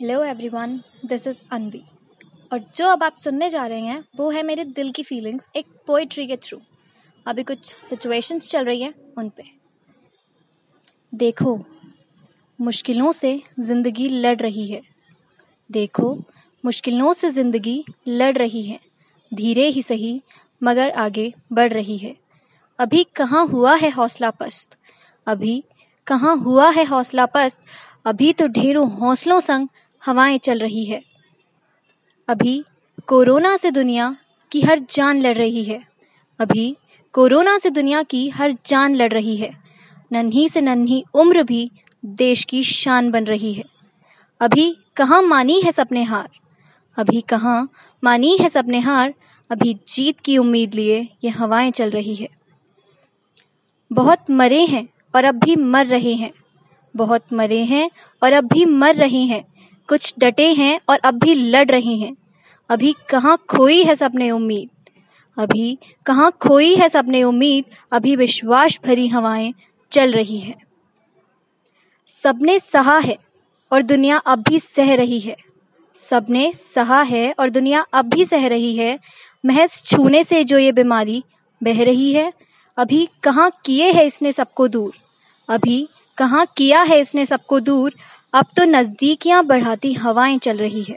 Hello everyone this is Anvi और जो अब आप सुनने जा रहे हैं, वो है मेरे दिल की फीलिंग्स एक पोइट्री के थ्रू अभी कुछ सिचुएशंस चल रही हैं उन पे। देखो, मुश्किलों से ज़िंदगी लड़ रही है। देखो, मुश्किलों से ज़िंदगी लड़ रही है। धीरे ही सही, मगर आगे बढ़ रही है। अभी कहाँ हुआ है हौसला पस्त अभी कहाँ हुआ है हौसला पस्त अभी तो ढेरों हौसलों संग हवाएँ चल रही है। अभी कोरोना से दुनिया की हर जान लड़ रही है। अभी कोरोना से दुनिया की हर जान लड़ रही है। नन्ही से नन्ही उम्र भी देश की शान बन रही है। अभी कहाँ मानी है सपने हार? अभी कहाँ मानी है सपने हार? अभी जीत की उम्मीद लिए ये हवाएँ चल रही है। बहुत मरे हैं और अब भी मर रहे हैं। बहुत मरे हैं और अब भी मर रहे हैं। कुछ डटे हैं और अब भी लड़ रहे हैं। अभी कहाँ खोई है सपने उम्मीद? अभी कहाँ खोई है सपने उम्मीद? अभी विश्वास भरी हवाएँ चल रही है। सबने सहा है और दुनिया अब भी सह रही है। सबने सहा है और दुनिया अब भी सह रही है। महज छूने से जो ये बीमारी बह रही है। अभी कहाँ किए है इसने सबको दूर? अभी कहाँ किया है इसने सबको दूर? अब तो नजदीकियाँ बढ़ाती हवाएँ चल रही है।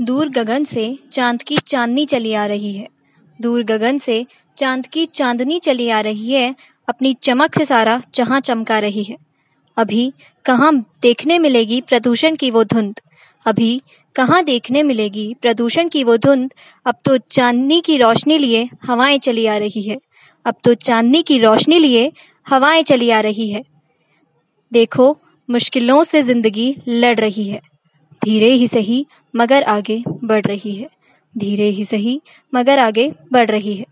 दूर गगन से चाँद की चांदनी चली आ रही है। दूर गगन से चाँद की चांदनी चली आ रही है। अपनी चमक से सारा जहाँ चमका रही है। अभी कहाँ देखने मिलेगी प्रदूषण की वो धुंध? अभी कहाँ देखने मिलेगी प्रदूषण की वो धुंध? अब तो चांदनी की रोशनी लिए हवाएँ चली आ रही है। अब तो चांदनी की रोशनी लिए हवाएँ चली आ रही है। देखो मुश्किलों से ज़िंदगी लड़ रही है। धीरे ही सही, मगर आगे बढ़ रही है। धीरे ही सही, मगर आगे बढ़ रही है।